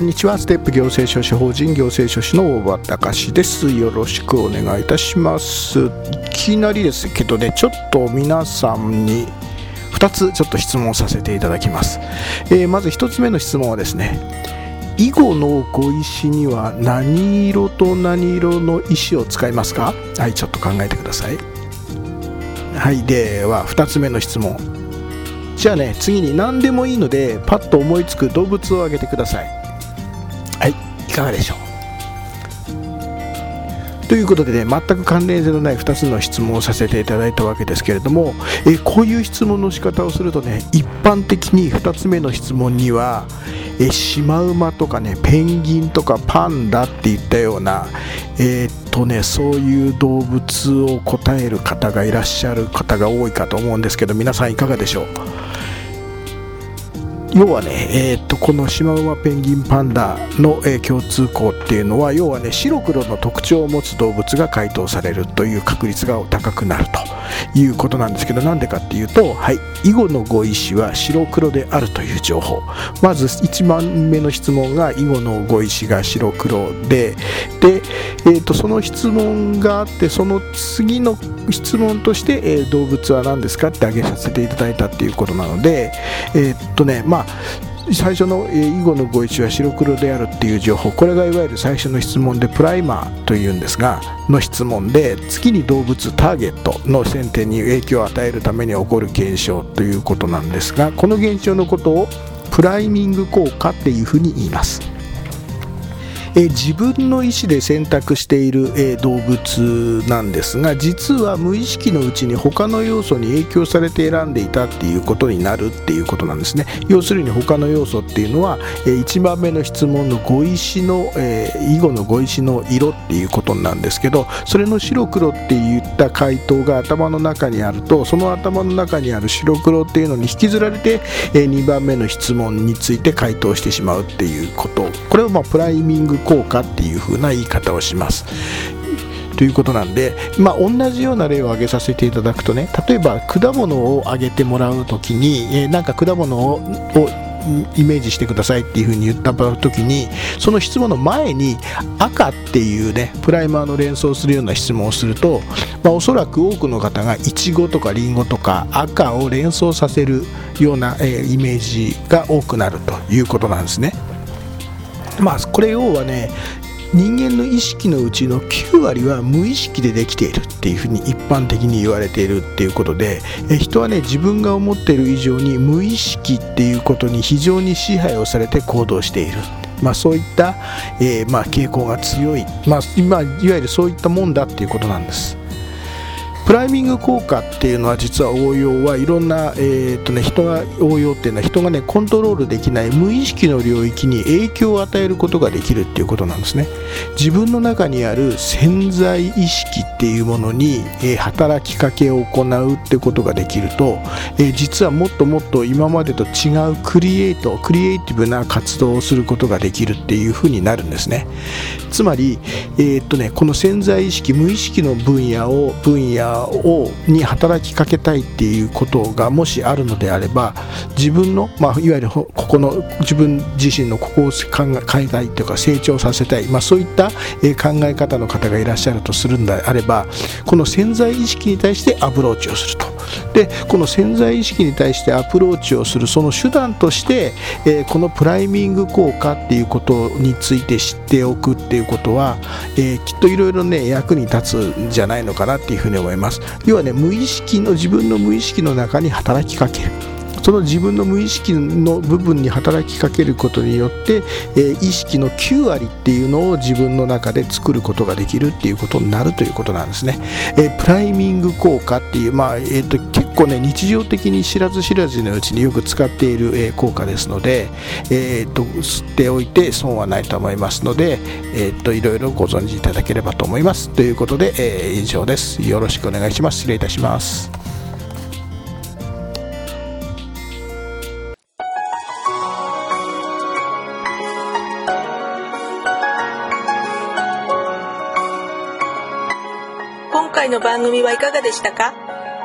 こんにちは。ステップ行政書士法人行政書士の大場隆です。よろしくお願いいたします。いきなりですけどねちょっと皆さんに2つちょっと質問させていただきます、えー、まず1つ目の質問はですね囲碁の碁石には何色と何色の石を使いますか？はいちょっと考えてください。はいでは2つ目の質問。じゃあね次に何でもいいのでパッと思いつく動物を挙げてくださいい。かがでしょう？ということでね全く関連性のない2つの質問をさせていただいたわけですけれどもえこういう質問の仕方をするとね一般的に2つ目の質問にはえシマウマとかねペンギンとかパンダっていったようなえー、っとねそういう動物を答える方がいらっしゃる方が多いかと思うんですけど皆さんいかがでしょう？要はね、えー、とこのシマウマペンギンパンダの、えー、共通項っていうのは要はね白黒の特徴を持つ動物が解答されるという確率が高くなるということなんですけどなんでかっていうとはい囲碁の碁石は白黒であるという情報。まず1番目の質問が囲碁の碁石が白黒で。で、えー、とその質問があってその次の質問として、えー、動物は何ですかって挙げさせていただいたっていうことなのでえー、っとねまあ最初の囲碁の碁石は白黒であるっていう情報これがいわゆる最初の質問でプライマーというんですがの質問で月に動物ターゲットの選定に影響を与えるために起こる現象ということなんですがこの現象のことをプライミング効果っていうふうに言います。え自分の意思で選択している、え動物なんですが実は無意識のうちに他の要素に影響されて選んでいたっていうことになるっていうことなんですね。要するに他の要素っていうのは、え1番目の質問の碁石の、え囲碁の碁石の色っていうことなんですけどそれの白黒っていった回答が頭の中にあるとその頭の中にある白黒っていうのに引きずられて、え2番目の質問について回答してしまうっていうこと。これをまあプライミング効果っていう風な言い方をしますということなんで、まあ、同じような例を挙げさせていただくとね例えば果物をあげてもらう時に、えー、なんか果物をイメージしてくださいっていうふうに言った時にその質問の前に赤っていうねプライマーの連想するような質問をすると、まあ、おそらく多くの方がいちごとかりんごとか赤を連想させるような、えー、イメージが多くなるということなんですね。まあこれ要はね人間の意識のうちの9割は無意識でできているっていうふうに一般的に言われているっていうことでえ人はね自分が思っている以上に無意識っていうことに非常に支配をされて行動している。まあ、そういった、えー、まあ傾向が強い、まあ、今いわゆるそういったもんだっていうことなんです。プライミング効果っていうのは実は応用はいろんな、えーとね、人が応用っていうのは人がねコントロールできない無意識の領域に影響を与えることができるっていうことなんですね。自分の中にある潜在意識っていうものに、えー、働きかけを行うってことができると、えー、実はもっともっと今までと違うクリエイトクリエイティブな活動をすることができるっていうふうになるんですね。つまり、えー、っとね、この潜在意識無意識の分野を分野をに働きかけたいっていうことがもしあるのであれば自分の、まあ、いわゆるここの自分自身のここを考えたいというか成長させたい、まあ、そういった考え方の方がいらっしゃるとするんであればこの潜在意識に対してアプローチをすると。でこの潜在意識に対してアプローチをするその手段として、え、このプライミング効果っていうことについて知っておくっていうことは、え、きっといろいろね役に立つんじゃないのかなっていうふうに思います要はね無意識の自分の無意識の中に働きかけるその自分の無意識の部分に働きかけることによって、えー、意識の9割っていうのを自分の中で作ることができるっていうことになるということなんですね。えー、プライミング効果っていう、まあえーと、構ね日常的に知らず知らずのうちによく使っている、えー、効果ですので、えーと、吸っておいて損はないと思いますので、えーと、いろいろご存知いただければと思います。ということで、えー、以上です。よろしくお願いします。失礼いたします。回の番組はいかがでしたか？